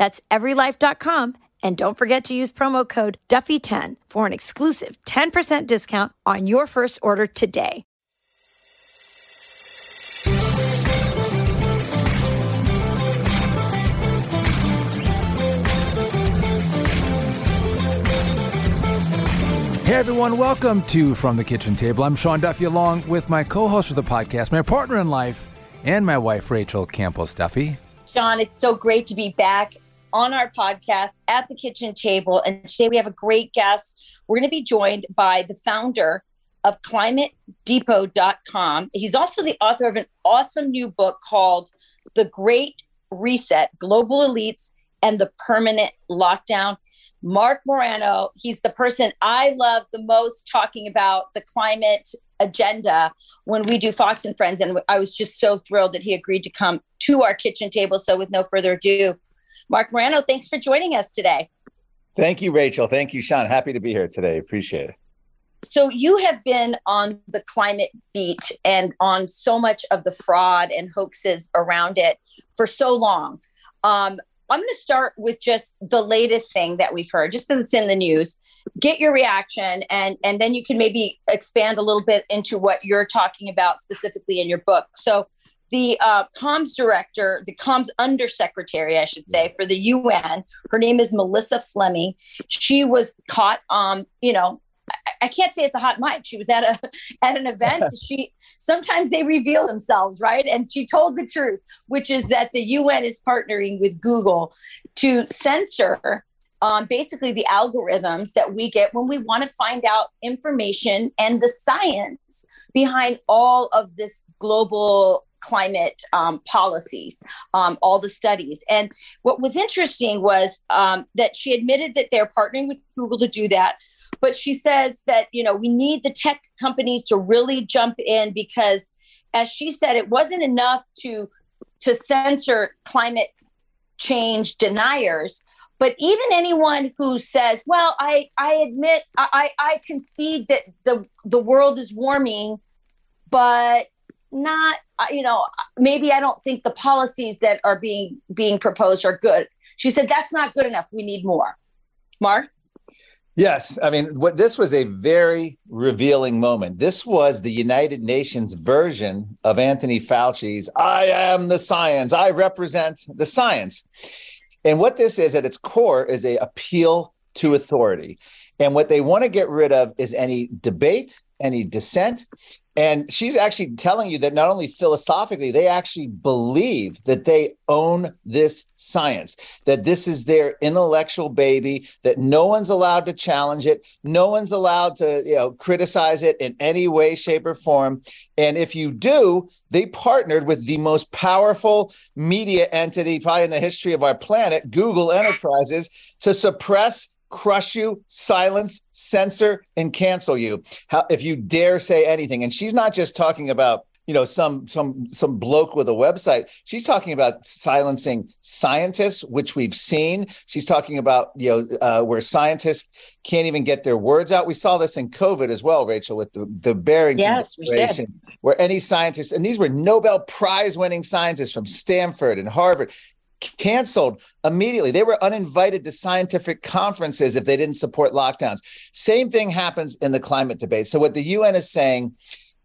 That's everylife.com. And don't forget to use promo code Duffy10 for an exclusive 10% discount on your first order today. Hey everyone, welcome to From the Kitchen Table. I'm Sean Duffy along with my co-host of the podcast, my partner in life, and my wife Rachel Campos Duffy. Sean, it's so great to be back on our podcast at the kitchen table. And today we have a great guest. We're going to be joined by the founder of climatedepot.com. He's also the author of an awesome new book called The Great Reset Global Elites and the Permanent Lockdown. Marc Morano, he's the person I love the most talking about the climate agenda when we do Fox and Friends. And I was just so thrilled that he agreed to come to our kitchen table. So, with no further ado, Marc Morano, thanks for joining us today. Thank you, Rachel. Thank you, Sean. Happy to be here today. Appreciate it. So, you have been on the climate beat and on so much of the fraud and hoaxes around it for so long. Um, I'm going to start with just the latest thing that we've heard, just because it's in the news. Get your reaction, and and then you can maybe expand a little bit into what you're talking about specifically in your book. So, the uh, comms director, the comms undersecretary, I should say, for the UN, her name is Melissa Fleming. She was caught, um, you know, I can't say it's a hot mic. She was at a at an event. she sometimes they reveal themselves, right? And she told the truth, which is that the UN is partnering with Google to censor um, basically the algorithms that we get when we want to find out information and the science behind all of this global climate um, policies, um, all the studies. And what was interesting was um, that she admitted that they're partnering with Google to do that. But she says that, you know, we need the tech companies to really jump in because, as she said, it wasn't enough to to censor climate change deniers but even anyone who says well i i admit i i concede that the the world is warming but not uh, you know uh, maybe i don't think the policies that are being being proposed are good she said that's not good enough we need more mark Yes, I mean, what this was a very revealing moment. This was the United Nations version of Anthony Fauci's "I am the science. I represent the science." And what this is at its core is a appeal to authority. And what they want to get rid of is any debate, any dissent, and she's actually telling you that not only philosophically, they actually believe that they own this science, that this is their intellectual baby, that no one's allowed to challenge it, no one's allowed to, you know, criticize it in any way, shape, or form. And if you do, they partnered with the most powerful media entity probably in the history of our planet, Google Enterprises, to suppress crush you, silence, censor, and cancel you. How, if you dare say anything. And she's not just talking about you know some some some bloke with a website she's talking about silencing scientists which we've seen she's talking about you know uh, where scientists can't even get their words out we saw this in covid as well rachel with the the barrington yes, where any scientists and these were nobel prize winning scientists from stanford and harvard canceled immediately. They were uninvited to scientific conferences if they didn't support lockdowns. Same thing happens in the climate debate. So, what the UN is saying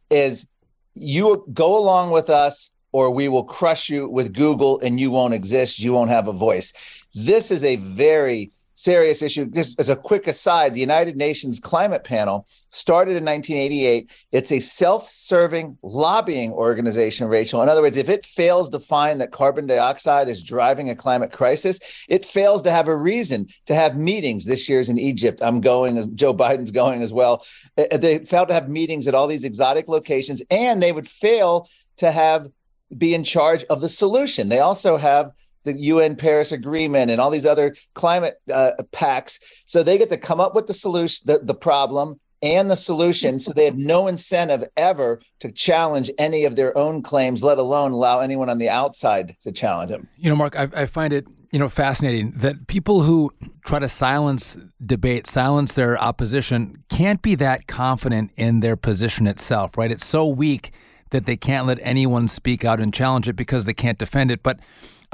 is you go along with us or we will crush you with Google and you won't exist. You won't have a voice. This is a very serious issue. Just as a quick aside, the United Nations Climate Panel started in 1988. It's a self serving lobbying organization, Rachel. In other words, if it fails to find that carbon dioxide is driving a climate crisis, it fails to have a reason to have meetings. This year's in Egypt. I'm going, Joe Biden's going as well. They failed to have meetings at all these exotic locations, and they would fail to have be in charge of the solution. They also have the UN Paris Agreement and all these other climate uh, pacts. So they get to come up with the solution, the, the problem and the solution. So they have no incentive ever to challenge any of their own claims, let alone allow anyone on the outside to challenge them. You know, Mark, I, I find it you know fascinating that people who try to silence debate silence their opposition can't be that confident in their position itself right it's so weak that they can't let anyone speak out and challenge it because they can't defend it but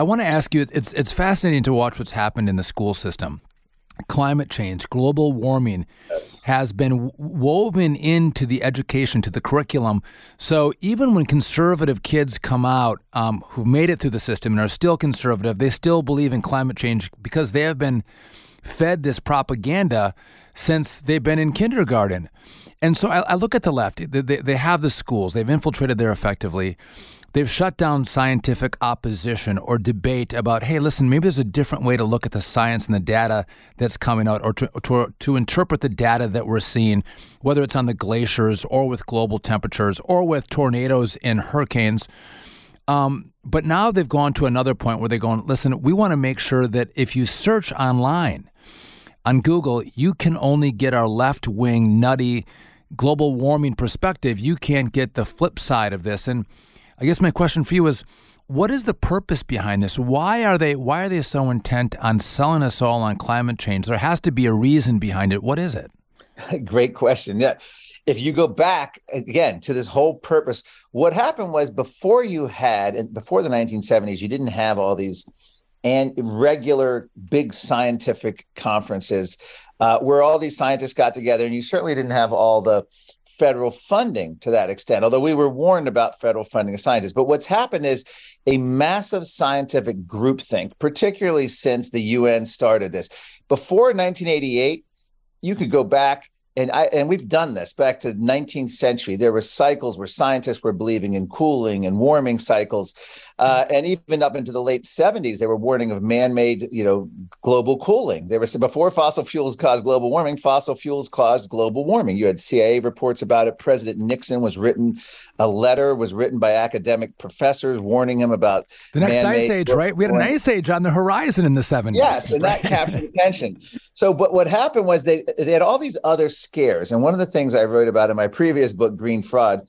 I want to ask you it's it's fascinating to watch what's happened in the school system. Climate change, global warming has been woven into the education, to the curriculum. So even when conservative kids come out um, who've made it through the system and are still conservative, they still believe in climate change because they have been fed this propaganda since they've been in kindergarten. And so I, I look at the left. They, they, they have the schools. They've infiltrated there effectively. They've shut down scientific opposition or debate about, hey, listen, maybe there's a different way to look at the science and the data that's coming out or to, to, to interpret the data that we're seeing, whether it's on the glaciers or with global temperatures or with tornadoes and hurricanes. Um, but now they've gone to another point where they're going, listen, we want to make sure that if you search online on Google, you can only get our left wing, nutty global warming perspective. You can't get the flip side of this. And I guess my question for you is what is the purpose behind this? Why are they why are they so intent on selling us all on climate change? There has to be a reason behind it. What is it? Great question. Yeah. If you go back again to this whole purpose, what happened was before you had before the 1970s, you didn't have all these and regular big scientific conferences uh, where all these scientists got together, and you certainly didn't have all the federal funding to that extent, although we were warned about federal funding of scientists. But what's happened is a massive scientific groupthink, particularly since the UN started this. Before 1988, you could go back and I and we've done this back to the 19th century. There were cycles where scientists were believing in cooling and warming cycles, uh, and even up into the late 70s, they were warning of man-made, you know, global cooling. There was before fossil fuels caused global warming, fossil fuels caused global warming. You had CIA reports about it. President Nixon was written a letter was written by academic professors warning him about the next ice age. Right, we had an ice age on the horizon in the 70s. Yes, and right? that captured attention. So, but what happened was they they had all these other scares. And one of the things I wrote about in my previous book, Green Fraud,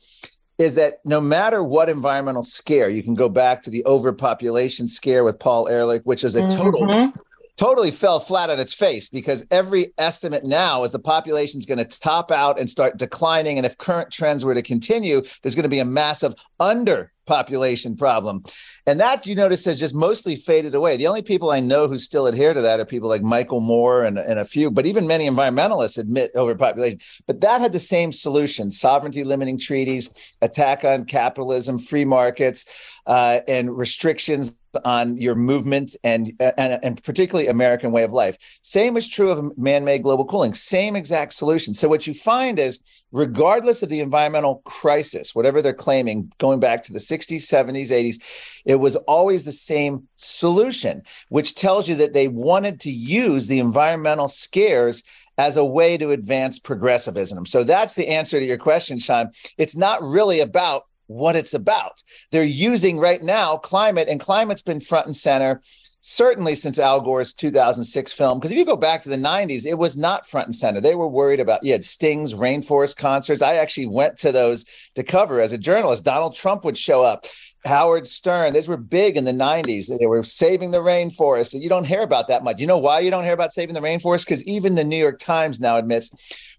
is that no matter what environmental scare, you can go back to the overpopulation scare with Paul Ehrlich, which is a total mm-hmm totally fell flat on its face because every estimate now is the population is going to top out and start declining. And if current trends were to continue, there's going to be a massive under population problem. And that you notice has just mostly faded away. The only people I know who still adhere to that are people like Michael Moore and, and a few, but even many environmentalists admit overpopulation. But that had the same solution sovereignty limiting treaties, attack on capitalism, free markets, uh, and restrictions on your movement and, and and particularly American way of life. Same is true of man-made global cooling. Same exact solution. So what you find is, regardless of the environmental crisis, whatever they're claiming, going back to the 60s, 70s, 80s, it was always the same solution, which tells you that they wanted to use the environmental scares as a way to advance progressivism. So that's the answer to your question, Sean. It's not really about what it's about. They're using right now climate, and climate's been front and center certainly since Al Gore's 2006 film. Because if you go back to the 90s, it was not front and center. They were worried about, you had Sting's rainforest concerts. I actually went to those to cover as a journalist. Donald Trump would show up. Howard Stern, these were big in the 90s. They were saving the rainforest. You don't hear about that much. You know why you don't hear about saving the rainforest? Because even the New York Times now admits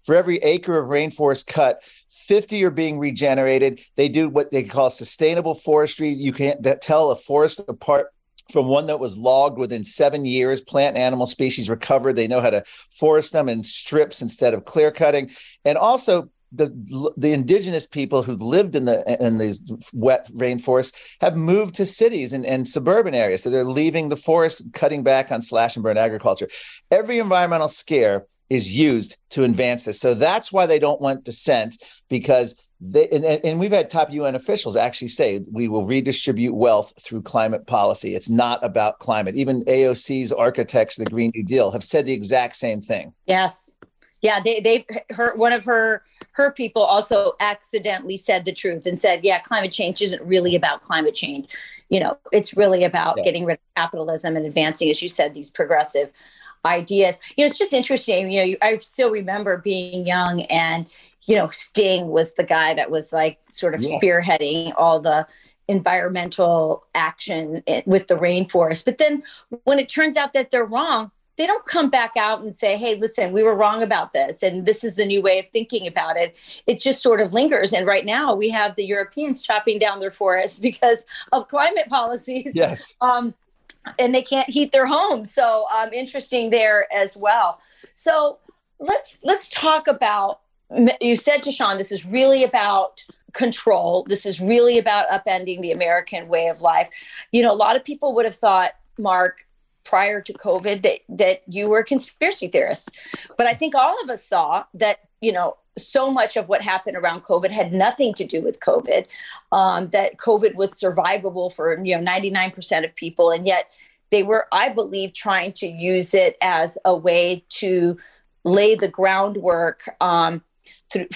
for every acre of rainforest cut, 50 are being regenerated. They do what they call sustainable forestry. You can't tell a forest apart from one that was logged within seven years. Plant and animal species recovered. They know how to forest them in strips instead of clear cutting. And also, the the indigenous people who lived in the in these wet rainforests have moved to cities and, and suburban areas. So they're leaving the forest, cutting back on slash and burn agriculture. Every environmental scare is used to advance this. So that's why they don't want dissent because they and, and, we've had top UN officials actually say we will redistribute wealth through climate policy. It's not about climate. Even AOC's architects, the Green New Deal, have said the exact same thing. Yes. Yeah, they they her one of her her people also accidentally said the truth and said, yeah, climate change isn't really about climate change. You know, it's really about yeah. getting rid of capitalism and advancing, as you said, these progressive ideas. You know, it's just interesting. You know, you, I still remember being young and, you know, Sting was the guy that was like sort of yeah. spearheading all the environmental action with the rainforest. But then when it turns out that they're wrong, they don't come back out and say, hey, listen, we were wrong about this. And this is the new way of thinking about it. It just sort of lingers. And right now we have the Europeans chopping down their forests because of climate policies. Yes. Um, and they can't heat their homes. So um, interesting there as well. So let's let's talk about you said to Sean, this is really about control. This is really about upending the American way of life. You know, a lot of people would have thought, Mark, prior to COVID that that you were a conspiracy theorist. But I think all of us saw that, you know, so much of what happened around COVID had nothing to do with COVID. Um, that COVID was survivable for you know 99% of people, and yet they were, I believe, trying to use it as a way to lay the groundwork um, th-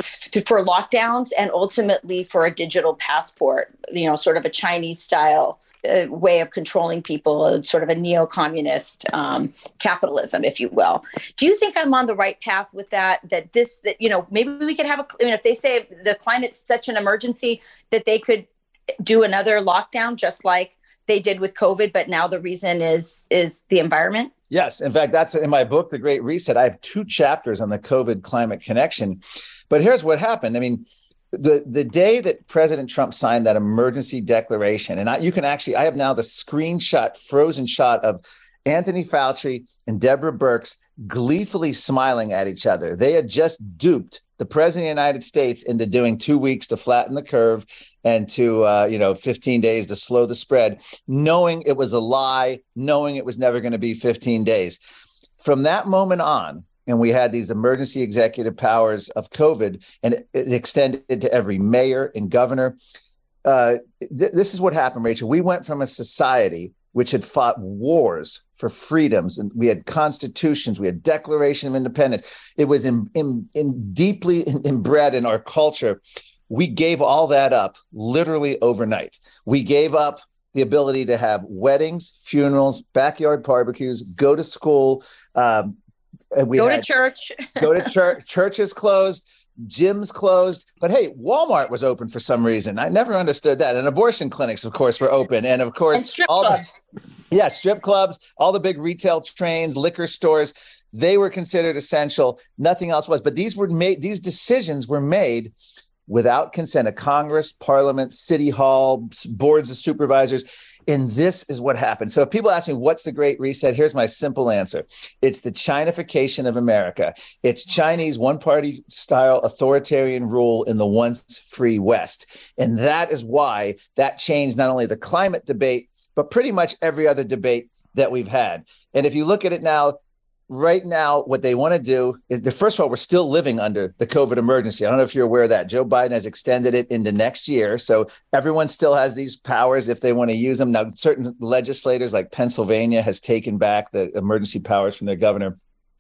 for lockdowns and ultimately for a digital passport. You know, sort of a Chinese style a way of controlling people, sort of a neo communist um, capitalism, if you will. Do you think I'm on the right path with that? That this, that, you know, maybe we could have a, I mean, if they say the climate's such an emergency that they could do another lockdown just like they did with COVID, but now the reason is is the environment? Yes. In fact, that's in my book, The Great Reset. I have two chapters on the COVID climate connection. But here's what happened. I mean, the the day that President Trump signed that emergency declaration, and I, you can actually, I have now the screenshot, frozen shot of Anthony Fauci and Deborah Birx gleefully smiling at each other. They had just duped the president of the United States into doing two weeks to flatten the curve and to uh, you know 15 days to slow the spread, knowing it was a lie, knowing it was never going to be 15 days. From that moment on, and we had these emergency executive powers of COVID, and it, it extended to every mayor and governor. Uh, th- this is what happened, Rachel. We went from a society which had fought wars for freedoms, and we had constitutions, we had Declaration of Independence. It was in, in, in deeply inbred in our culture. We gave all that up literally overnight. We gave up the ability to have weddings, funerals, backyard barbecues, go to school, um, Uh, we go to church. go to church. Church is closed. Gyms closed, but hey, Walmart was open for some reason. I never understood that. And abortion clinics, of course, were open, and of course, and strip all clubs. The, yeah, strip clubs, all the big retail chains, liquor stores, they were considered essential. Nothing else was. But these were made. These decisions were made without consent of Congress, Parliament, City Hall, boards of supervisors. And this is what happened. So if people ask me, what's the Great Reset? Here's my simple answer it's the Chinification of America. It's Chinese one party style authoritarian rule in the once free West. And that is why that changed not only the climate debate, but pretty much every other debate that we've had. And if you look at it now, right now, what they want to do is the first of all, we're still living under the COVID emergency. I don't know if you're aware of that. Joe Biden has extended it into next year. So everyone still has these powers if they want to use them. Now, certain legislators like Pennsylvania has taken back the emergency powers from their governor.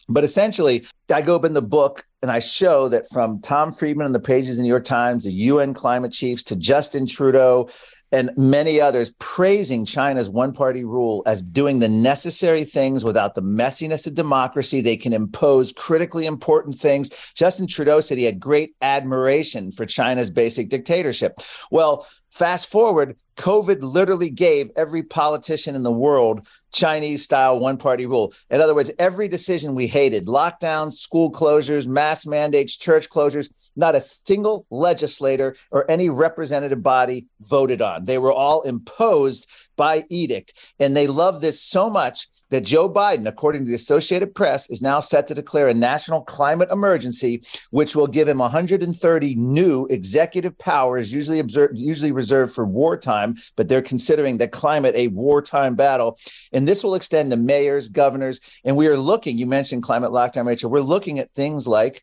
But essentially, I go up in the book and I show that from Tom Friedman on the pages in the New York Times, the UN climate chiefs, to Justin Trudeau, and many others praising China's one party rule as doing the necessary things without the messiness of democracy. They can impose critically important things. Justin Trudeau said he had great admiration for China's basic dictatorship. Well, fast forward, COVID literally gave every politician in the world Chinese style one party rule. In other words, every decision we hated lockdowns, school closures, mass mandates, church closures not a single legislator or any representative body voted on. They were all imposed by edict. And they love this so much that Joe Biden, according to the Associated Press, is now set to declare a national climate emergency, which will give him 130 new executive powers, usually observed, usually reserved for wartime. But they're considering the climate a wartime battle, and this will extend to mayors, governors, and we are looking. You mentioned climate lockdown, Rachel. We're looking at things like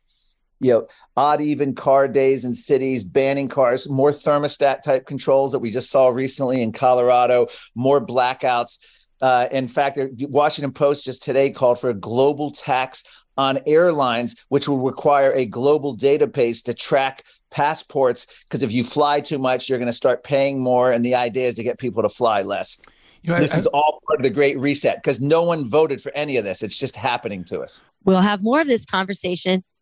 you know, odd even car days in cities, banning cars, more thermostat type controls that we just saw recently in Colorado, more blackouts. Uh, in fact, the Washington Post just today called for a global tax on airlines, which will require a global database to track passports. Because if you fly too much, you're going to start paying more. And the idea is to get people to fly less. You know, this I, is all part of the Great Reset because no one voted for any of this. It's just happening to us. We'll have more of this conversation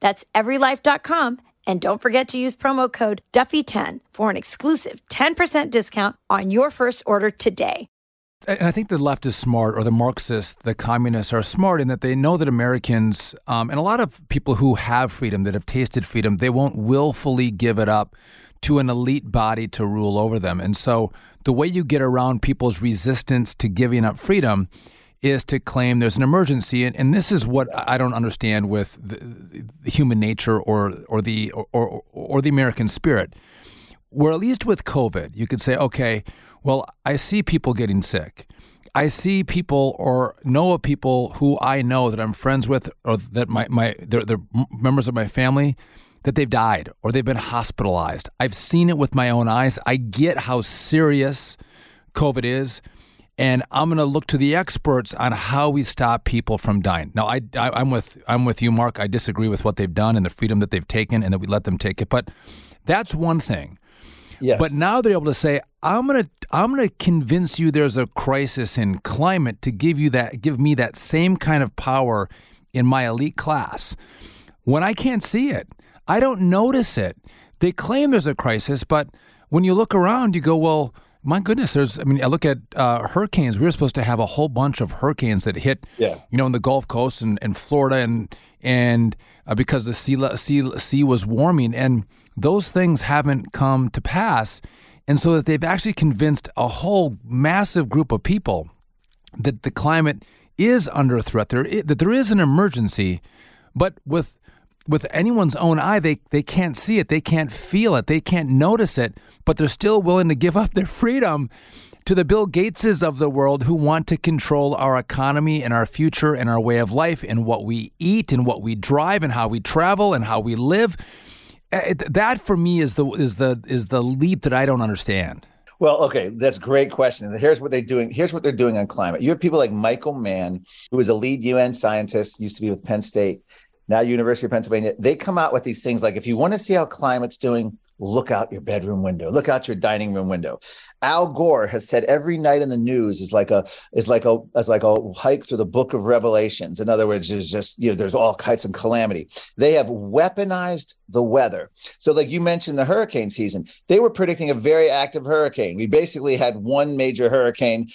That's everylife.com. And don't forget to use promo code Duffy10 for an exclusive 10% discount on your first order today. And I think the left is smart, or the Marxists, the communists are smart in that they know that Americans, um, and a lot of people who have freedom, that have tasted freedom, they won't willfully give it up to an elite body to rule over them. And so the way you get around people's resistance to giving up freedom is to claim there's an emergency, and, and this is what I don't understand with the, the human nature or or the or, or, or the American spirit. Where at least with COVID, you could say, okay, well, I see people getting sick. I see people or know of people who I know that I'm friends with, or that my my they're, they're members of my family that they've died or they've been hospitalized. I've seen it with my own eyes. I get how serious COVID is and I'm going to look to the experts on how we stop people from dying. Now, I, I, am with I'm with you, Mark. I disagree with what they've done and the freedom that they've taken, and that we let them take it. But that's one thing. Yes. But now they're able to say, I'm gonna I'm gonna convince you there's a crisis in climate to give you that give me that same kind of power in my elite class. When I can't see it, I don't notice it. They claim there's a crisis, but when you look around, you go, well my goodness, there's. I mean, I look at uh, hurricanes. We were supposed to have a whole bunch of hurricanes that hit, yeah. you know, in the Gulf Coast and, and Florida, and and uh, because the sea, sea sea was warming, and those things haven't come to pass, and so that they've actually convinced a whole massive group of people that the climate is under threat. There that there is an emergency, but with with anyone's own eye, they, they can't see it, they can't feel it, they can't notice it, but they're still willing to give up their freedom to the Bill Gateses of the world who want to control our economy and our future and our way of life and what we eat and what we drive and how we travel and how we live. Eh, that for me is the is the is the leap that I don't understand. Well, okay, that's a great question. Here's what they're doing. Here's what they're doing on climate. You have people like Michael Mann, who was a lead UN scientist, used to be with Penn State now University of Pennsylvania, they come out with these things like if you want to see how climate's doing, look out your bedroom window, look out your dining room window. Al Gore has said every night in the news is like a is like a is like a hike through the book of Revelations. In other words, there's just you know there's all kinds of calamity. They have weaponized the weather. So like you mentioned the hurricane season, they were predicting a very active hurricane. We basically had one major hurricane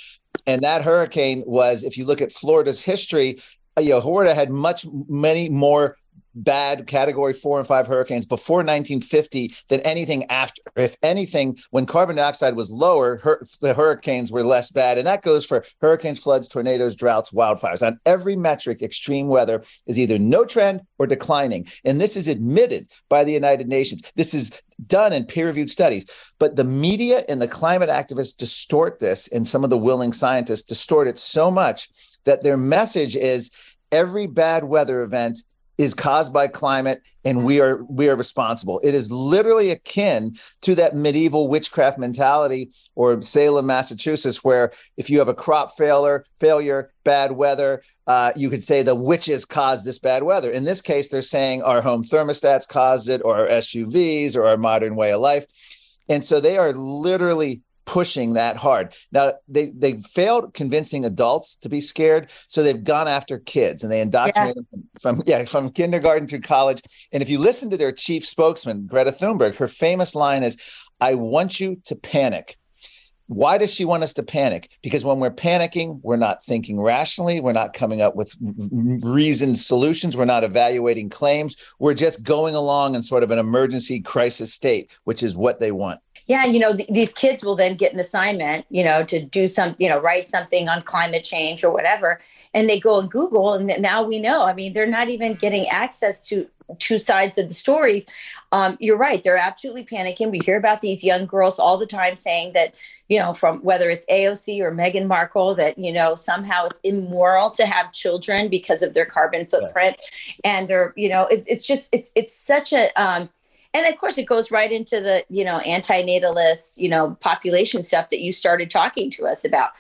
and that hurricane was, if you look at Florida's history, you know, Florida had much many more bad category four and five hurricanes before 1950 than anything after. If anything, when carbon dioxide was lower, hur- the hurricanes were less bad. And that goes for hurricanes, floods, tornadoes, droughts, wildfires. On every metric, extreme weather is either no trend or declining. And this is admitted by the United Nations. This is done in peer reviewed studies. But the media and the climate activists distort this, and some of the willing scientists distort it so much that their message is every bad weather event is caused by climate and we are we are responsible. It is literally akin to that medieval witchcraft mentality or salem massachusetts where if you have a crop failure failure bad weather uh, you could say the witches caused this bad weather. In this case they're saying our home thermostats caused it or our suvs or our modern way of life. And so they are literally pushing that hard. Now they they failed convincing adults to be scared, so they've gone after kids and they indoctrinate them from yeah from kindergarten through college. And if you listen to their chief spokesman Greta Thunberg, her famous line is, "I want you to panic." Why does she want us to panic? Because when we're panicking, we're not thinking rationally. We're not coming up with reasoned solutions. We're not evaluating claims. We're just going along in sort of an emergency crisis state, which is what they want yeah you know th- these kids will then get an assignment you know to do some you know write something on climate change or whatever and they go and google and now we know. I mean they're not even getting access to two sides of the stories um, you're right they're absolutely panicking. We hear about these young girls all the time saying that you know from whether it's aoc or meghan markle that you know somehow it's immoral to have children because of their carbon footprint. Yes. and they're you know it, it's just it's it's such a um, and of course it goes right into the you know antinatalist you know population stuff that you started talking to us about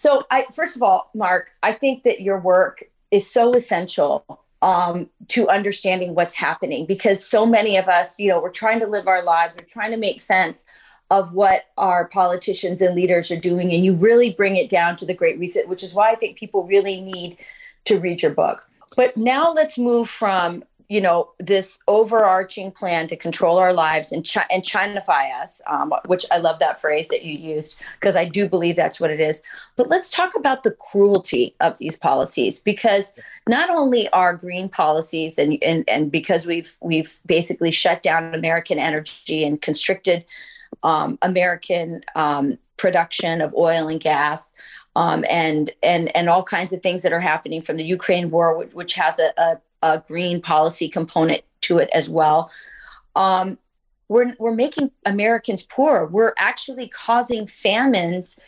so i first of all mark i think that your work is so essential um, to understanding what's happening because so many of us you know we're trying to live our lives we're trying to make sense of what our politicians and leaders are doing and you really bring it down to the great reset which is why i think people really need to read your book. But now let's move from you know this overarching plan to control our lives and chi- and Chinify us, um, which I love that phrase that you used because I do believe that's what it is. But let's talk about the cruelty of these policies because not only are green policies and and and because we've we've basically shut down American energy and constricted um, American um, production of oil and gas. Um, and and and all kinds of things that are happening from the Ukraine war, which, which has a, a a green policy component to it as well. Um, we're, we're making Americans poor. We're actually causing famines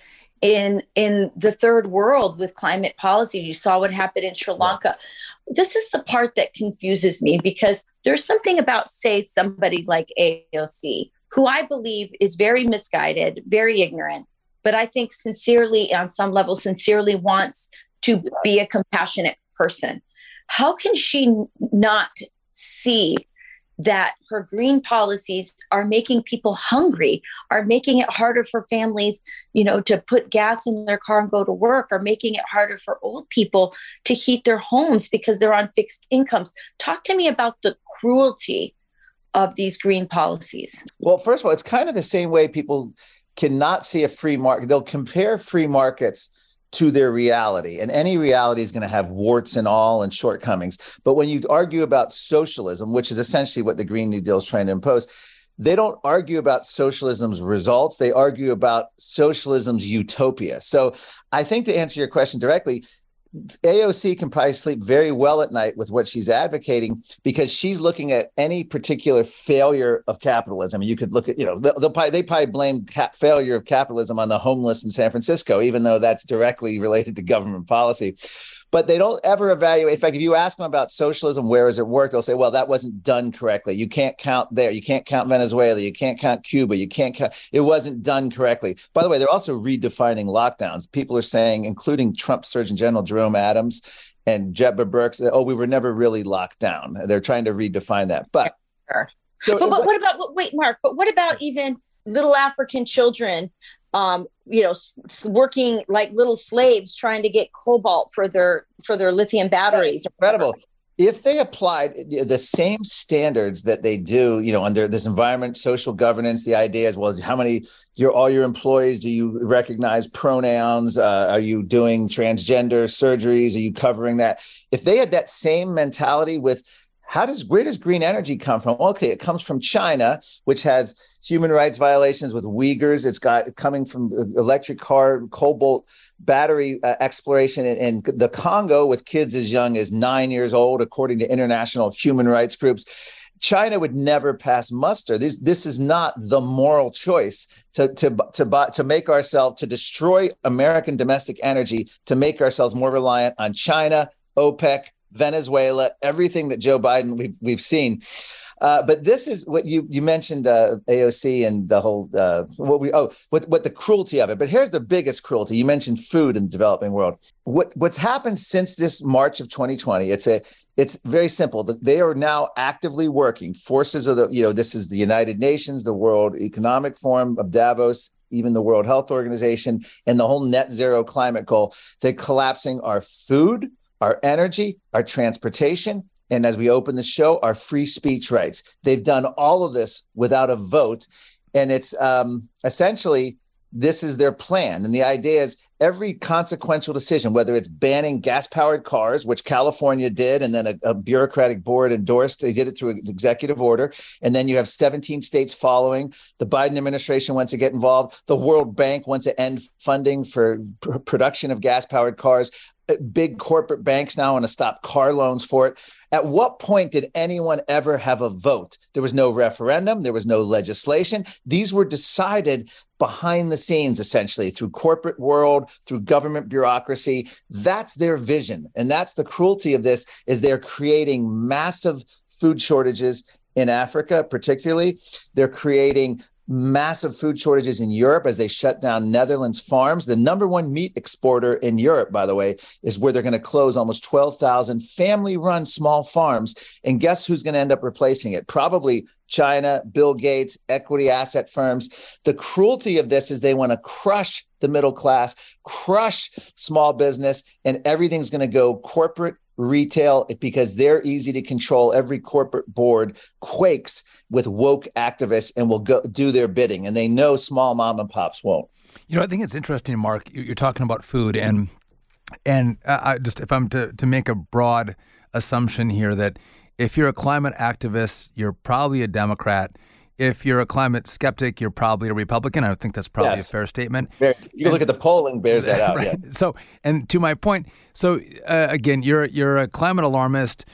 in in the third world with climate policy. You saw what happened in Sri Lanka. This is the part that confuses me because there's something about, say, somebody like AOC, who I believe is very misguided, very ignorant, but I think sincerely, on some level, sincerely wants to be a compassionate person how can she not see that her green policies are making people hungry are making it harder for families you know to put gas in their car and go to work are making it harder for old people to heat their homes because they're on fixed incomes? Talk to me about the cruelty of these green policies. Well first of all it's kind of the same way people cannot see a free market. They'll compare free markets to their reality. And any reality is going to have warts and all and shortcomings. But when you argue about socialism, which is essentially what the Green New Deal is trying to impose, they don't argue about socialism's results. They argue about socialism's utopia. So I think to answer your question directly, AOC can probably sleep very well at night with what she's advocating because she's looking at any particular failure of capitalism. You could look at, you know, they'll, they'll probably, they probably blame cap- failure of capitalism on the homeless in San Francisco, even though that's directly related to government policy but they don't ever evaluate. In fact, if you ask them about socialism, where has it worked? They'll say, well, that wasn't done correctly. You can't count there. You can't count Venezuela. You can't count Cuba. You can't count. It wasn't done correctly. By the way, they're also redefining lockdowns. People are saying, including Trump Surgeon General Jerome Adams and Deb Birx, oh, we were never really locked down. They're trying to redefine that. But, sure. so, but, but what about, wait, Mark, but what about even little African children um, you know, working like little slaves trying to get cobalt for their for their lithium batteries. incredible. If they applied the same standards that they do, you know, under this environment, social governance, the idea is, well, how many your all your employees do you recognize pronouns? Uh, are you doing transgender surgeries? Are you covering that? If they had that same mentality with how does where does green energy come from? Okay, it comes from China, which has human rights violations with Uyghurs. It's got coming from electric car, cobalt battery uh, exploration in, in the Congo with kids as young as nine years old, according to international human rights groups China would never pass muster. This this is not the moral choice to to to to make ourselves to destroy American domestic energy to make ourselves more reliant on China, OPEC, Venezuela, everything that Joe Biden we've we've seen. Uh, but this is what you you mentioned uh, AOC and the whole uh, what we oh what what the cruelty of it. But here's the biggest cruelty. You mentioned food in the developing world. What what's happened since this March of 2020? It's a it's very simple. They are now actively working. Forces of the you know this is the United Nations, the World Economic Forum of Davos, even the World Health Organization, and the whole net zero climate goal. They're collapsing our food, our energy, our transportation, and as we open the show, our free speech rights. They've done all of this without a vote. And it's um, essentially this is their plan. And the idea is every consequential decision, whether it's banning gas powered cars, which California did, and then a, a, bureaucratic board endorsed, they did it through an executive order. And then you have 17 states following. The Biden administration wants to get involved. The World Bank wants to end funding for pr- production of gas powered cars. Uh, big corporate banks now want to stop car loans for it. At what point did anyone ever have a vote? There was no referendum, there was no legislation. These were decided behind the scenes essentially through corporate world, through government bureaucracy. That's their vision. And that's the cruelty of this is they're creating massive food shortages in Africa, particularly. They're creating massive food shortages in Europe as they shut down Netherlands farms. The number one meat exporter in Europe, by the way, is where they're going to close almost 12,000 family run small farms. And guess who's going to end up replacing it? Probably China, Bill Gates, equity asset firms. The cruelty of this is they want to crush the middle class, crush small business, and everything's going to go corporate retail because they're easy to control. Every corporate board quakes with woke activists and will go do their bidding, and they know small mom and pops won't. You know, I think it's interesting, Mark. You're talking about food, and and I just if I'm to to make a broad assumption here that if you're a climate activist, you're probably a Democrat if you're a climate skeptic, you're probably a Republican. I think that's probably yes. a fair statement. You can look at the polling bears that out. Right. Yeah. So, and to my point, so uh, again, you're you're a climate alarmist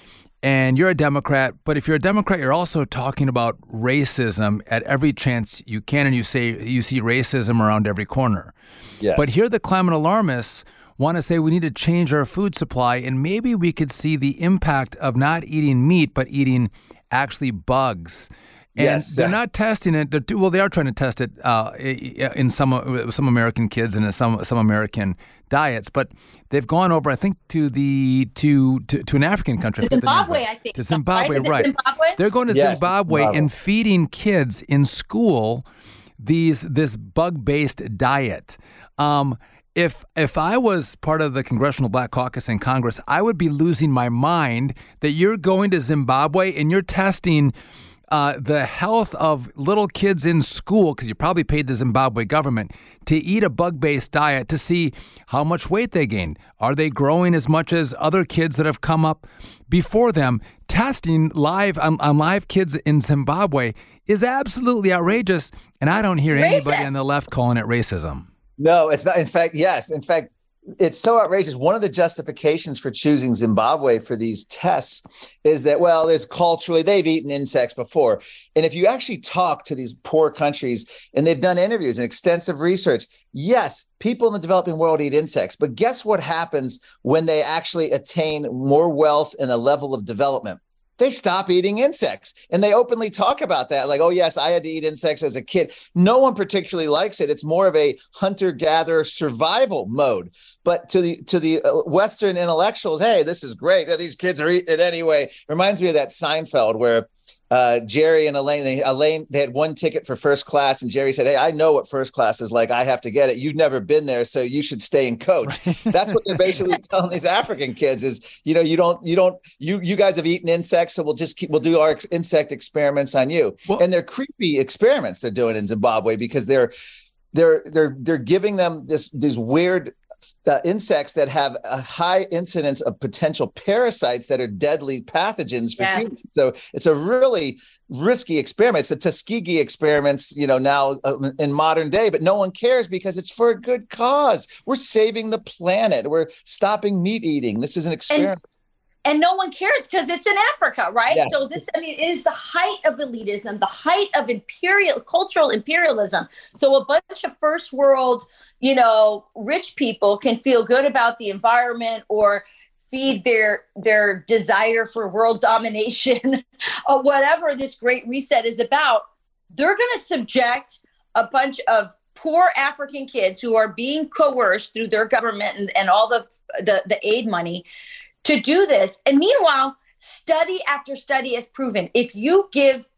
and you're a Democrat, but if you're a Democrat, you're also talking about racism at every chance you can, and you say you see racism around every corner. Yes. But here, the climate alarmists want to say we need to change our food supply, and maybe we could see the impact of not eating meat but eating actually bugs and yes, they're not testing it. They're, well, they are trying to test it uh, in some uh, some American kids and in some some American diets, but they've gone over, I think, to the to to, to an African country. Zimbabwe, I think. To Zimbabwe, right? right. Zimbabwe? They're going to yes, Zimbabwe, Zimbabwe and feeding kids in school these this bug based diet. Um, if if I was part of the Congressional Black Caucus in Congress, I would be losing my mind that you're going to Zimbabwe and you're testing uh, the health of little kids in school, because you probably paid the Zimbabwe government to eat a bug based diet to see how much weight they gained. Are they growing as much as other kids that have come up before them? Testing live on, on live kids in Zimbabwe is absolutely outrageous. And I don't hear Racist. anybody on the left calling it racism. No, it's not. In fact, yes. In fact, it's so outrageous. One of the justifications for choosing Zimbabwe for these tests is that, well, there's culturally, they've eaten insects before. And if you actually talk to these poor countries and they've done interviews and extensive research, yes, people in the developing world eat insects. But guess what happens when they actually attain more wealth and a level of development? They stop eating insects. And they openly talk about that like oh yes i had to eat insects as a kid. No one particularly likes it. It's more of a hunter gatherer survival mode. But to the to the uh, western intellectuals hey this is great. These kids are eating it anyway. Reminds me of that seinfeld where uh, Jerry and Elaine, they, Elaine, they had one ticket for first class, and Jerry said, "Hey, I know what first class is like. I have to get it. You've never been there, so you should stay and coach." Right. That's what they're basically telling these African kids: is you know, you don't, you don't, you you guys have eaten insects, so we'll just keep, we'll do our ex- insect experiments on you. Well, and they're creepy experiments they're doing in Zimbabwe because they're they're they're they're giving them this these weird uh, insects that have a high incidence of potential parasites that are deadly pathogens for yes. humans. So it's a really risky experiment. It's the Tuskegee experiments, you know, now uh, in modern day, but no one cares because it's for a good cause. We're saving the planet. We're stopping meat eating. This is an experiment. and no one cares because it's in Africa, right? Yeah. So this, I mean, it is the height of elitism, the height of imperial cultural imperialism. So a bunch of first world, you know, rich people can feel good about the environment or feed their their desire for world domination or whatever this great reset is about. They're going to subject a bunch of poor African kids who are being coerced through their government and, and all the, the the aid money to do this. And meanwhile, study after study has proven if you give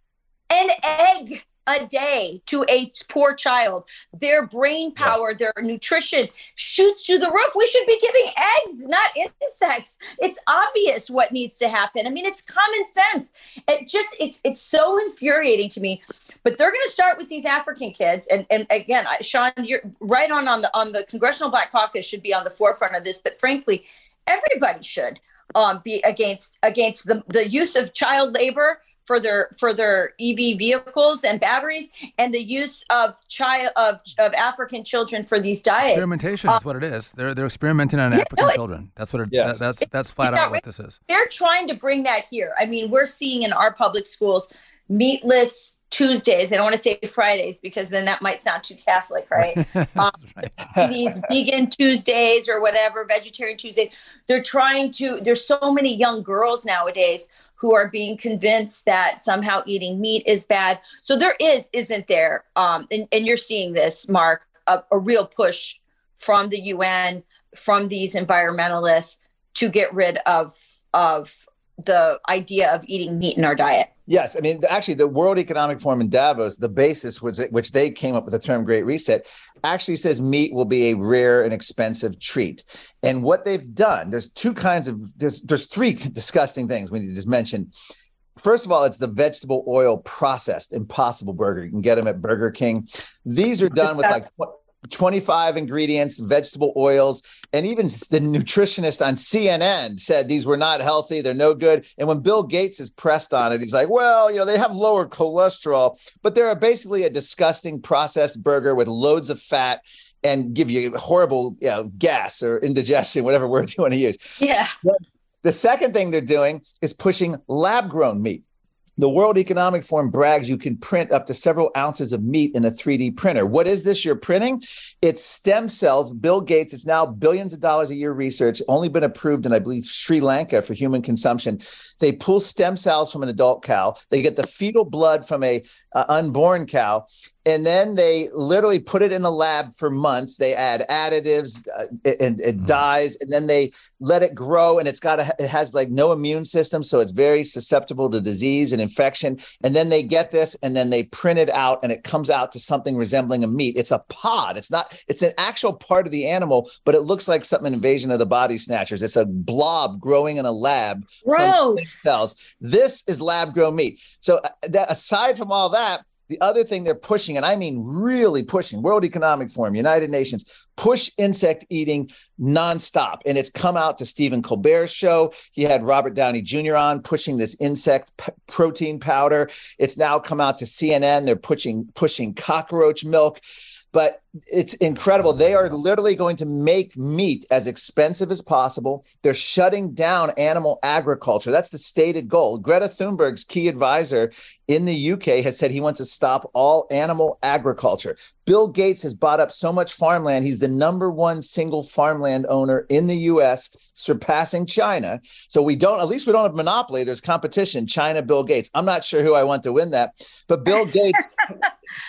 an egg a day to a poor child, their brain power, their nutrition shoots through the roof. We should be giving eggs, not insects. It's obvious what needs to happen. I mean, it's common sense. It just it's it's so infuriating to me. But they're going to start with these African kids, and and again, Sean, you're right on on the on the Congressional Black Caucus should be on the forefront of this. But frankly, everybody should um, be against against the, the use of child labor for their for their EV vehicles and batteries, and the use of child of, of African children for these diets. Experimentation is what it is. They're they're experimenting on yeah, African no, it, children. That's what it, yes. that, that's that's flat out what this is. They're trying to bring that here. I mean, we're seeing in our public schools meatless Tuesdays. I don't want to say Fridays because then that might sound too Catholic, right? um, right. these vegan Tuesdays or whatever, vegetarian Tuesdays. They're trying to, there's so many young girls nowadays who are being convinced that somehow eating meat is bad. So there is, isn't there? Um, and, and you're seeing this, Marc, a, a real push from the UN, from these environmentalists to get rid of of the idea of eating meat in our diet. Yes, I mean, actually, the World Economic Forum in Davos, the basis was which they came up with the term "Great Reset," actually says meat will be a rare and expensive treat. And what they've done, there's two kinds of there's there's three disgusting things we need to just mention. First of all, it's the vegetable oil processed Impossible Burger. You can get them at Burger King. These are done with like 25 ingredients, vegetable oils, and even the nutritionist on CNN said these were not healthy, they're no good. And when Bill Gates is pressed on it, he's like, well, you know, they have lower cholesterol, but they're basically a disgusting processed burger with loads of fat and give you horrible you know, gas or indigestion, whatever word you want to use. Yeah. the second thing they're doing is pushing lab grown meat. The World Economic Forum brags you can print up to several ounces of meat in a 3D printer. What is this you're printing? It's stem cells. Bill Gates, it's now billions of dollars a year research, only been approved in, I believe, Sri Lanka for human consumption. They pull stem cells from an adult cow. They get the fetal blood from a uh, unborn cow. And then they literally put it in a lab for months. They add additives uh, and it mm. dyes and then they let it grow and it's got a, it has like no immune system so it's very susceptible to disease and infection. And then they get this and then they print it out and it comes out to something resembling a meat. It's a pod. It's not it's an actual part of the animal but it looks like something invasion of the body snatchers. It's a blob growing in a lab Gross. Cells this is lab grown meat so uh, that aside from all that the other thing they're pushing, and I mean really pushing, World Economic Forum, United Nations, push insect eating nonstop. And it's come out to Stephen Colbert's show. He had Robert Downey Jr. on pushing this insect p- protein powder. It's now come out to CNN. They're pushing pushing cockroach milk but it's incredible. They are literally going to make meat as expensive as possible. They're shutting down animal agriculture. That's the stated goal. Greta Thunberg's key advisor in the UK has said he wants to stop all animal agriculture. Bill Gates has bought up so much farmland. He's the number one single farmland owner in the US, surpassing China. So we don't, at least we don't have monopoly. There's competition. China, Bill Gates. I'm not sure who I want to win that, but Bill Gates,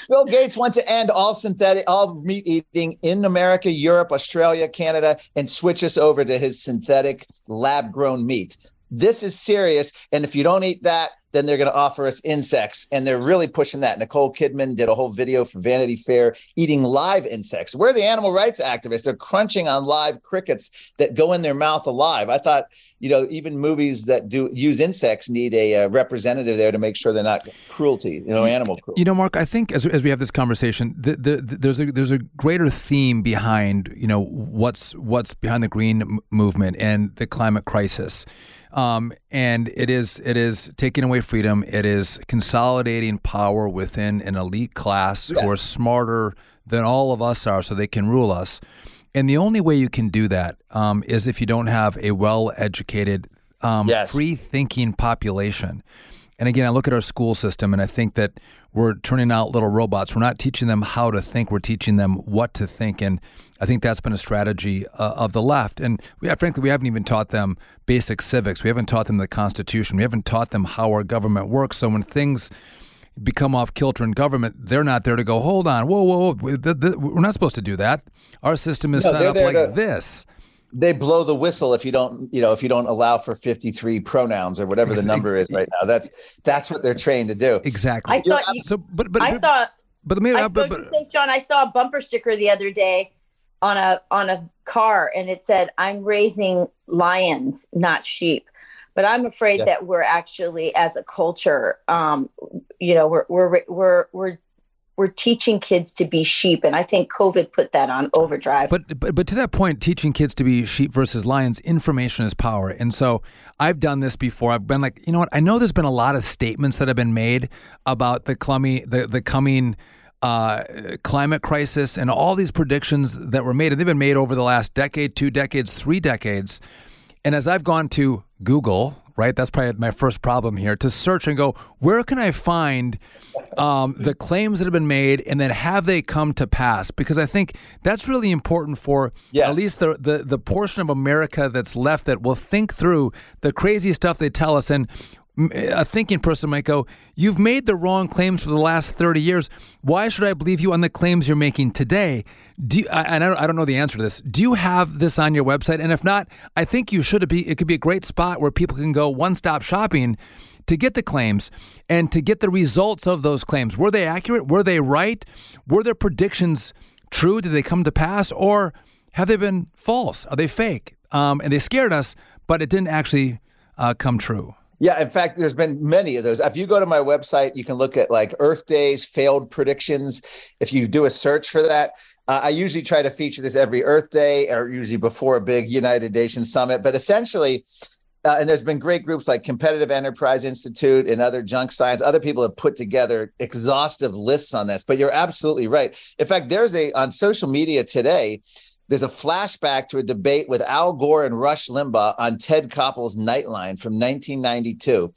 Bill Gates wants to end all synthetic, all meat eating in America, Europe, Australia, Canada, and switch us over to his synthetic lab grown meat. This is serious. And if you don't eat that, then they're going to offer us insects. And they're really pushing that. Nicole Kidman did a whole video for Vanity Fair eating live insects. We're the animal rights activists. They're crunching on live crickets that go in their mouth alive. I thought, you know, even movies that do use insects need a, uh, representative there to make sure they're not cruelty, you know, animal cruelty. You know, Marc, I think as, as we have this conversation, the, the, the, there's a there's a greater theme behind, you know, what's what's behind the green m- movement and the climate crisis. Um, and it is it is taking away freedom. It is consolidating power within an elite class yeah. who are smarter than all of us are, so they can rule us. And the only way you can do that um, is if you don't have a well educated um, Yes. free thinking population. And again, I look at our school system and I think that we're turning out little robots. We're not teaching them how to think, we're teaching them what to think. And I think that's been a strategy uh, of the left. And we frankly, we haven't even taught them basic civics. We haven't taught them the Constitution. We haven't taught them how our government works. So when things become off kilter in government, they're not there to go, hold on, whoa, whoa, whoa. we- th- th- We're not supposed to do that. Our system is No, set up like to- this. They blow the whistle if you don't you know if you don't allow for 53 pronouns or whatever the number is right now that's that's what they're trained to do Exactly. I saw you, so, but, but, I but, saw but let me, I uh, but, but, say, Sean, I saw a bumper sticker the other day on a on a car, and it said, "I'm raising lions, not sheep." But I'm afraid Yeah. that we're actually, as a culture, um, you know, we're we're we're we're we're teaching kids to be sheep, and I think COVID put that on overdrive. But, but but to that point, teaching kids to be sheep versus lions, information is power. And so I've done this before. I've been like, you know what? I know there's been a lot of statements that have been made about the clummy, the the coming uh, climate crisis and all these predictions that were made, and they've been made over the last decade, two decades, three decades. And as I've gone to Google, right, that's probably my first problem here, to search and go, where can I find um, the claims that have been made and then have they come to pass? Because I think that's really important for Yes. at least the, the, the portion of America that's left that will think through the crazy stuff they tell us. And a thinking person might go, You've made the wrong claims for the last 30 years. Why should I believe you on the claims you're making today? Do you, I- and I don't, I don't know the answer to this. Do you have this on your website? And if not, I think you should be. It could be a great spot where people can go one stop shopping to get the claims and to get the results of those claims. Were they accurate? Were they right? Were their predictions true? Did they come to pass? Or have they been false? Are they fake? Um, and they scared us, but it didn't actually uh, come true. Yeah, in fact, there's been many of those. If you go to my website, you can look at like Earth Days failed predictions. If you do a search for that, uh, I usually try to feature this every Earth Day or usually before a big United Nations summit. But essentially, uh, and there's been great groups like Competitive Enterprise Institute and other junk science. Other people have put together exhaustive lists on this. But you're absolutely right. In fact, there's a on social media today. There's a flashback to a debate with Al Gore and Rush Limbaugh on Ted Koppel's Nightline from 1992.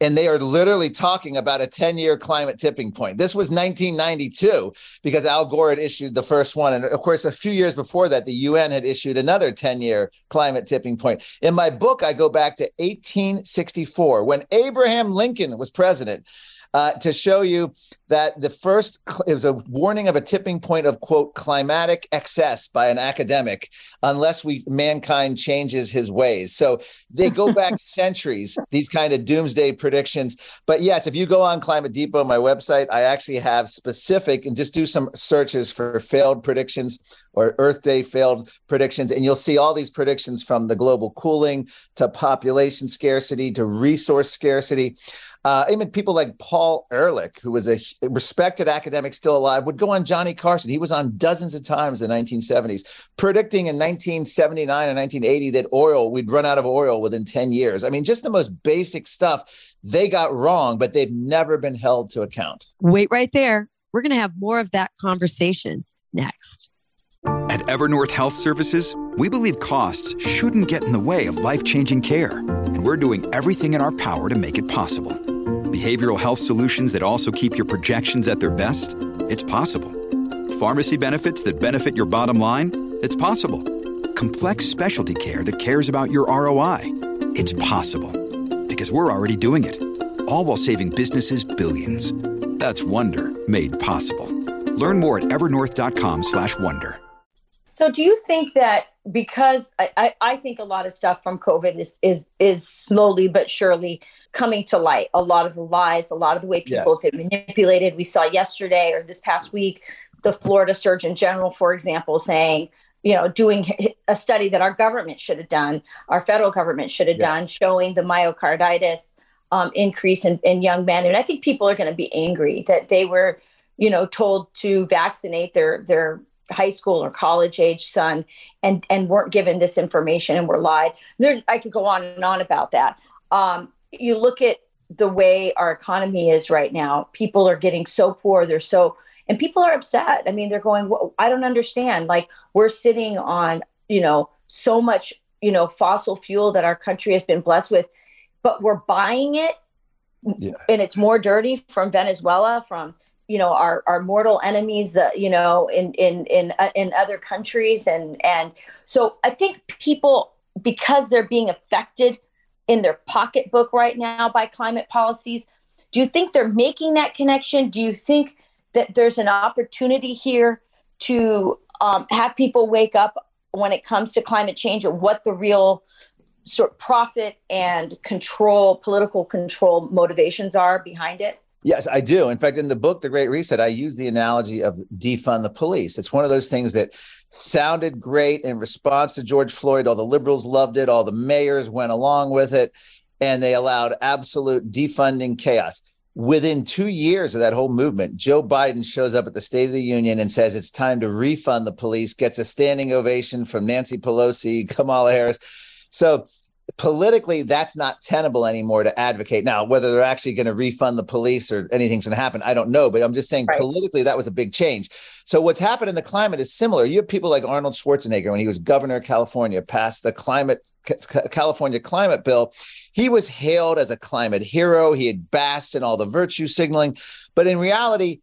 And they are literally talking about a 10 year climate tipping point. This was 1992 because Al Gore had issued the first one. And of course, a few years before that, the UN had issued another 10 year climate tipping point. In my book, I go back to 1864 when Abraham Lincoln was president uh, to show you that the first it was a warning of a tipping point of quote climatic excess by an academic unless we mankind changes his ways. So they go back centuries these kind of doomsday predictions. But yes if you go on climate depot my website i actually have specific and just do some searches for failed predictions or earth day failed predictions and you'll see all these predictions from the global cooling to population scarcity to resource scarcity uh, even people like Paul Ehrlich, who was a respected academic still alive, would go on Johnny Carson. He was on dozens of times in the 1970s, predicting in 1979 and 1980 that oil, we'd run out of oil within 10 years. I mean, just the most basic stuff they got wrong, but they've never been held to account. Wait right there. We're going to have more of that conversation next. At Evernorth Health Services, we believe costs shouldn't get in the way of life changing care, and we're doing everything in our power to make it possible. Behavioral health solutions that also keep your projections at their best? It's possible. Pharmacy benefits that benefit your bottom line? It's possible. Complex specialty care that cares about your ROI? It's possible. Because we're already doing it. All while saving businesses billions. That's Wonder made possible. Learn more at evernorth.com/wonder. So do you think that because I, I, I think a lot of stuff from COVID is is is slowly but surely coming to light. A lot of the lies, a lot of the way people Yes. have been manipulated. We saw yesterday or this past week, the Florida Surgeon General, for example, saying, you know, doing a study that our government should have done, our federal government should have Yes. done, showing the myocarditis um, increase in, in young men. And I think people are going to be angry that they were, you know, told to vaccinate their their high school or college age son and and weren't given this information and were lied. There, I could go on and on about that. Um, you look at the way our economy is right now. People are getting so poor. They're so and people are upset. I mean, they're going. "Whoa, I don't understand. Like we're sitting on you know so much you know, fossil fuel that our country has been blessed with, but we're buying it yeah. and it's more dirty from Venezuela, from you know our our mortal enemies that you know in in in uh, in other countries and and so i think people because they're being affected in their pocketbook right now by climate policies. Do you think they're making that connection? Do you think that there's an opportunity here to um, have people wake up when it comes to climate change and what the real sort of profit and control political control motivations are behind it Yes, I do. In fact, in the book, The Great Reset, I use the analogy of defund the police. It's one of those things that sounded great in response to George Floyd. All the liberals loved it, all the mayors went along with it, and they allowed absolute defunding chaos. Within two years of that whole movement, Joe Biden shows up at the State of the Union and says it's time to refund the police, gets a standing ovation from Nancy Pelosi, Kamala Harris. So politically that's not tenable anymore to advocate. Now whether they're actually going to refund the police or anything's going to happen i don't know but i'm just saying right. politically that was a big change. So what's happened in the climate is similar. You have people like arnold schwarzenegger when he was governor of california passed the climate california climate bill. He was hailed as a climate hero. He had basked in all the virtue signaling. But in reality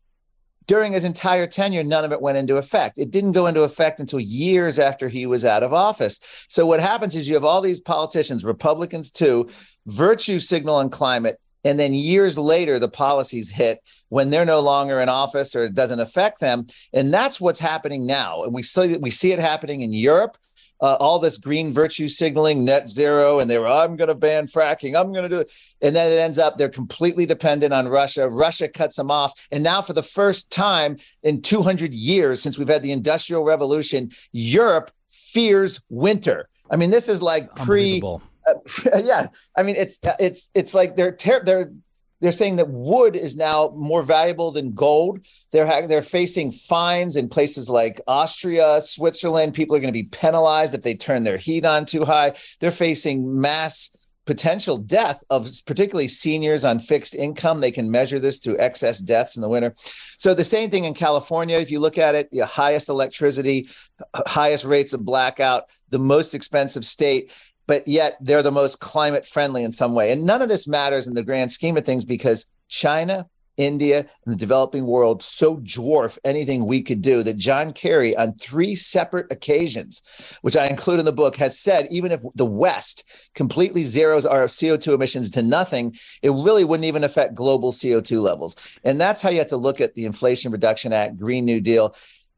during his entire tenure, none of it went into effect. It didn't go into effect until years after he was out of office. So what happens is you have all these politicians, Republicans too, virtue signal on climate. And then years later, the policies hit when they're no longer in office or it doesn't affect them. And that's what's happening now. And we see, we see it happening in Europe uh, all this green virtue signaling, net zero, and they were, I'm going to ban fracking, I'm going to do it. And then it ends up they're completely dependent on Russia. Russia cuts them off. And now, for the first time in 200 years since we've had the Industrial Revolution, Europe fears winter. I mean, this is like pre. Uh, yeah, I mean, it's it's it's like they're ter- they're they're saying that wood is now more valuable than gold. They're ha- they're facing fines in places like Austria, Switzerland. People are going to be penalized if they turn their heat on too high. They're facing mass potential death of particularly seniors on fixed income. They can measure this through excess deaths in the winter. So the same thing in California. If you look at it, the highest electricity, highest rates of blackout, the most expensive state but yet they're the most climate friendly in some way. And none of this matters in the grand scheme of things because China, India, and the developing world so dwarf anything we could do that John Kerry, on three separate occasions, which I include in the book, has said even if the West completely zeroes our CO2 emissions to nothing, it really wouldn't even affect global CO2 levels. And that's how you have to look at the Inflation Reduction Act, Green New Deal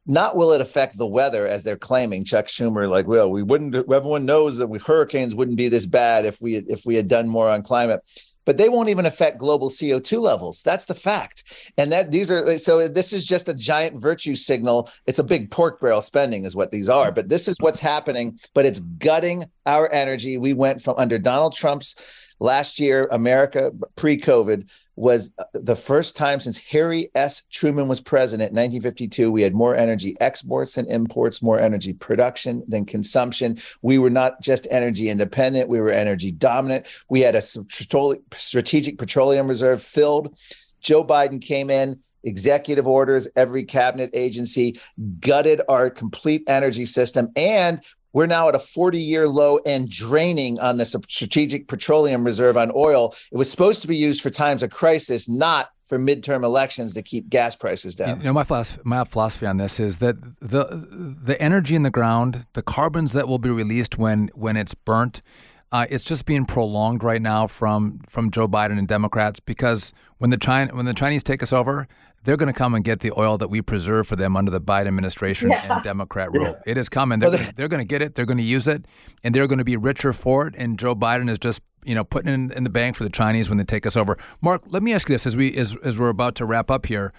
not will it affect the weather as they're claiming chuck schumer like well we wouldn't everyone knows that we, hurricanes wouldn't be this bad if we if we had done more on climate but they won't even affect global co2 levels. That's the fact. And that these are so this is just a giant virtue signal. It's a big pork barrel spending is what these are but this is what's happening but it's gutting our energy. We went from under donald trump's last year america pre-covid was uh, the first time since Harry S. Truman was president in 1952. We had more energy exports than imports, more energy production than consumption. We were not just energy independent, we were energy dominant. We had a strategic petroleum reserve filled. Joe Biden came in, executive orders, every cabinet agency gutted our complete energy system. And we're now at a 40 year low and draining on the strategic petroleum reserve on oil. It was supposed to be used for times of crisis, not for midterm elections to keep gas prices down. You know, my philosophy, my philosophy on this is that the the energy in the ground, the carbons that will be released when when it's burnt, uh, it's just being prolonged right now from from Joe Biden and Democrats because when the China when the Chinese take us over, they're going to come and get the oil that we preserve for them under the Biden administration yeah. and Democrat rule. Yeah. It is coming. They're, gonna, they're going to get it. They're going to use it, and they're going to be richer for it. And Joe Biden is just you know putting in, in the bank for the Chinese when they take us over. Marc, let me ask you this as we as, as we're about to wrap up here.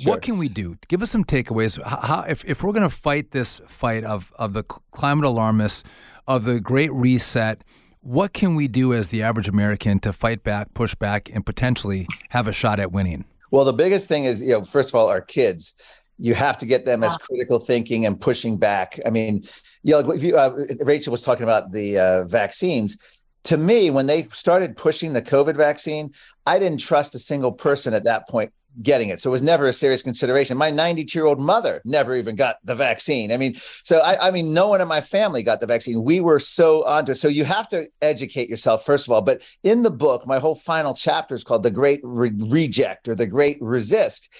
Sure. What can we do? Give us some takeaways. How, if, if we're going to fight this fight of, of the climate alarmists, of the Great Reset, what can we do as the average American to fight back, push back, and potentially have a shot at winning? Well, the biggest thing is, you know, first of all, our kids. You have to get them as critical thinking and pushing back. I mean, you know, uh, Rachel was talking about the uh, vaccines. To me, when they started pushing the COVID vaccine, I didn't trust a single person at that point getting it. So it was never a serious consideration. My 92 year old mother never even got the vaccine. I mean, so I, I, mean, no one in my family got the vaccine. We were so onto it. So you have to educate yourself, first of all. But in the book, my whole final chapter is called The Great Re- Reject or The Great Resist.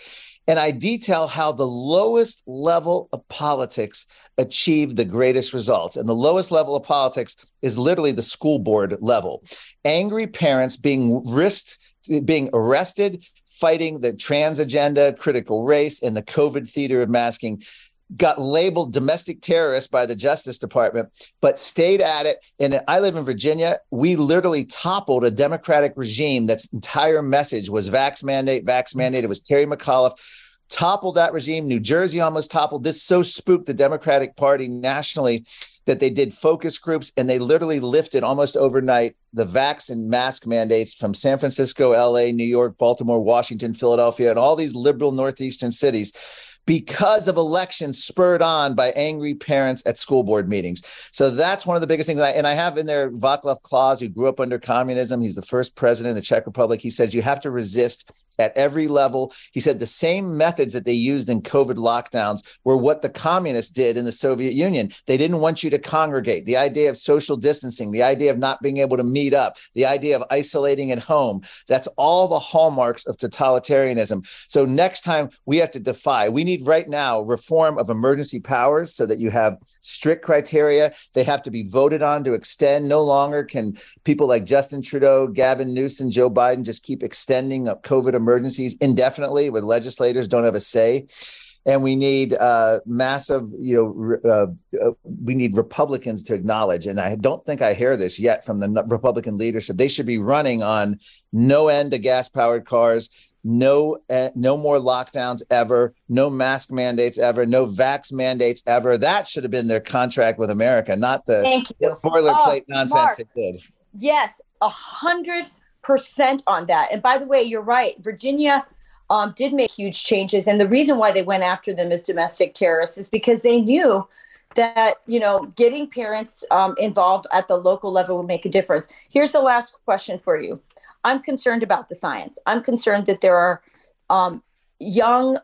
And I detail how the lowest level of politics achieved the greatest results. And the lowest level of politics is literally the school board level. Angry parents being risked being arrested, fighting the trans agenda, critical race, and the COVID theater of masking got labeled domestic terrorist by the Justice Department, but stayed at it. And I live in Virginia. We literally toppled a Democratic regime that's entire message was vax mandate, vax mandate. It was Terry McAuliffe. Toppled that regime. New Jersey almost toppled. This so spooked the Democratic Party nationally that they did focus groups and they literally lifted almost overnight the vax and mask mandates from San Francisco, LA, New York, Baltimore, Washington, Philadelphia, and all these liberal northeastern cities because of elections spurred on by angry parents at school board meetings. So that's one of the biggest things. I, and I have in there Vaclav Klaus, who grew up under communism. He's the first president of the Czech Republic. He says you have to resist at every level. He said the same methods that they used in COVID lockdowns were what the communists did in the Soviet Union. They didn't want you to congregate. The idea of social distancing, the idea of not being able to meet up, the idea of isolating at home. That's all the hallmarks of totalitarianism. So next time we have to defy, we need right now reform of emergency powers so that you have strict criteria. They have to be voted on to extend. No longer can people like Justin Trudeau, Gavin Newsom, Joe Biden just keep extending up COVID emergencies indefinitely with legislators don't have a say. And we need uh, massive, you know, uh, uh, we need Republicans to acknowledge. And I don't think I hear this yet from the Republican leadership. They should be running on no end to gas powered cars, no uh, no more lockdowns ever no mask mandates ever no vax mandates ever that should have been their contract with america not the boilerplate oh, nonsense Marc, they did yes a hundred percent on that. And by the way you're right. Virginia um, did make huge changes. And the reason why they went after them as domestic terrorists is because they knew that you know getting parents um, involved at the local level would make a difference. Here's the last question for you. I'm concerned about the science. I'm concerned that there are um, young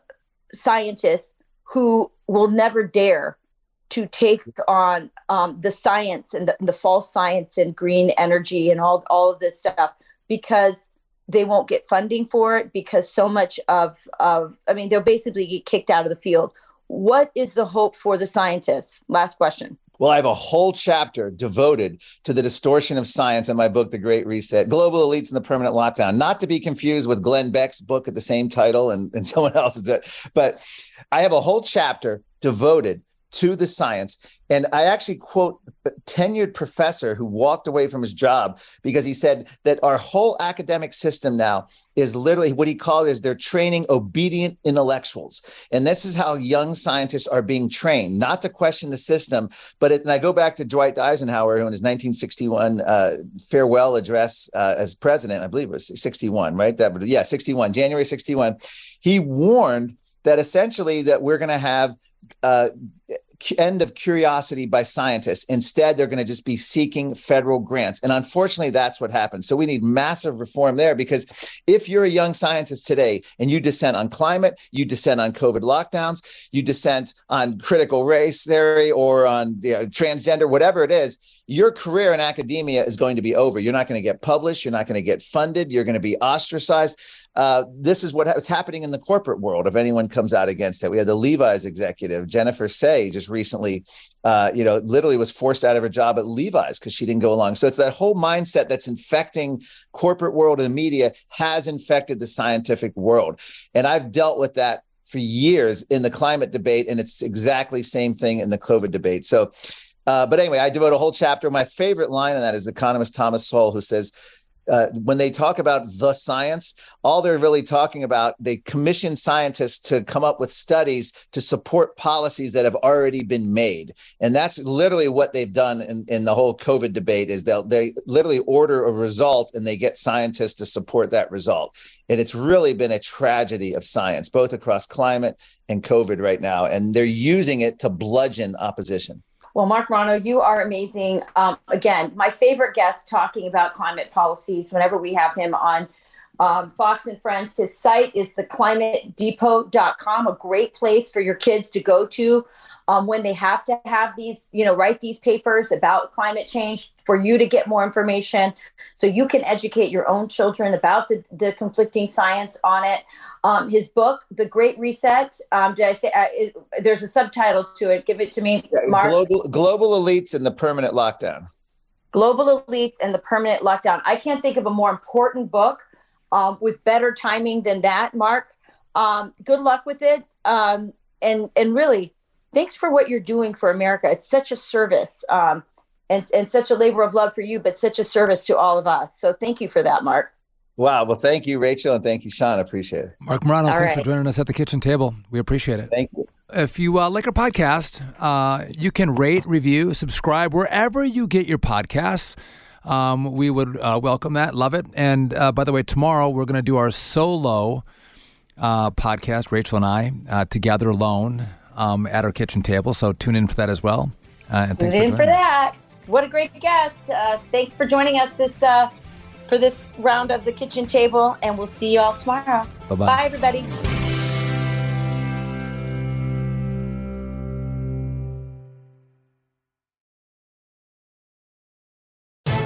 scientists who will never dare to take on um, the science and the, the, false science and green energy and all, all of this stuff because they won't get funding for it because so much of, of i mean they'll basically get kicked out of the field. What is the hope for the scientists? Last question. Well, I have a whole chapter devoted to the distortion of science in my book, The Great Reset. Global Elites and the Permanent Lockdown, not to be confused with Glenn Beck's book at the same title and, and someone else's. But I have a whole chapter devoted to the science. And I actually quote a tenured professor who walked away from his job because he said that our whole academic system now is literally what he called is they're training obedient intellectuals. And this is how young scientists are being trained, not to question the system. But it, and I go back to Dwight Eisenhower, who in his 1961 uh, farewell address uh, as president, I believe it was 61, right? That yeah, 61, January 61. He warned that essentially that we're going to have uh, end of curiosity by scientists. Instead, they're going to just be seeking federal grants. And unfortunately, that's what happens. So we need massive reform there because if you're a young scientist today and you dissent on climate, you dissent on COVID lockdowns, you dissent on critical race theory or on you know, transgender, whatever it is, your career in academia is going to be over. You're not going to get published. You're not going to get funded. You're going to be ostracized. Uh, this is what's happening in the corporate world if anyone comes out against it. We had the Levi's executive, Jennifer Sey, just recently, uh, you know, literally was forced out of her job at Levi's because she didn't go along. So it's that whole mindset that's infecting corporate world and media has infected the scientific world. And I've dealt with that for years in the climate debate, and it's exactly same thing in the COVID debate. So uh, but anyway, I devote a whole chapter. My favorite line on that is economist Thomas Sowell, who says, uh, when they talk about the science, all they're really talking about, they commission scientists to come up with studies to support policies that have already been made. And that's literally what they've done in, in the whole COVID debate is they'll they literally order a result and they get scientists to support that result. And it's really been a tragedy of science, both across climate and COVID right now. And they're using it to bludgeon opposition. Well, Marc Morano, you are amazing. Um, again, my favorite guest talking about climate policies whenever we have him on um, Fox and Friends. His site is theclimatedepot.com, a great place for your kids to go to um, when they have to have these, you know, write these papers about climate change for you to get more information so you can educate your own children about the, the conflicting science on it. Um, his book, The Great Reset, um, did I say uh, it, there's a subtitle to it? Give it to me, Marc. Global, global elites and the permanent lockdown. Global elites and the permanent lockdown. I can't think of a more important book um, with better timing than that, Marc. Um, good luck with it. Um, and, and really, thanks for what you're doing for America. It's such a service um, and, and such a labor of love for you, but such a service to all of us. So thank you for that, Marc. Wow. Well, thank you, Rachel, and thank you, Sean. I appreciate it. Marc Morano, all thanks right. for joining us at the kitchen table. We appreciate it. Thank you. If you uh, like our podcast, uh, you can rate, review, subscribe wherever you get your podcasts. Um, we would uh, welcome that, love it. And uh, by the way, tomorrow we're going to do our solo uh, podcast, Rachel and I, uh, together alone um, at our kitchen table. So tune in for that as well. Uh, and tune in for, for that. What a great guest! Uh, thanks for joining us this for this round of the kitchen table, and we'll see you all tomorrow. Bye-bye. Bye, everybody.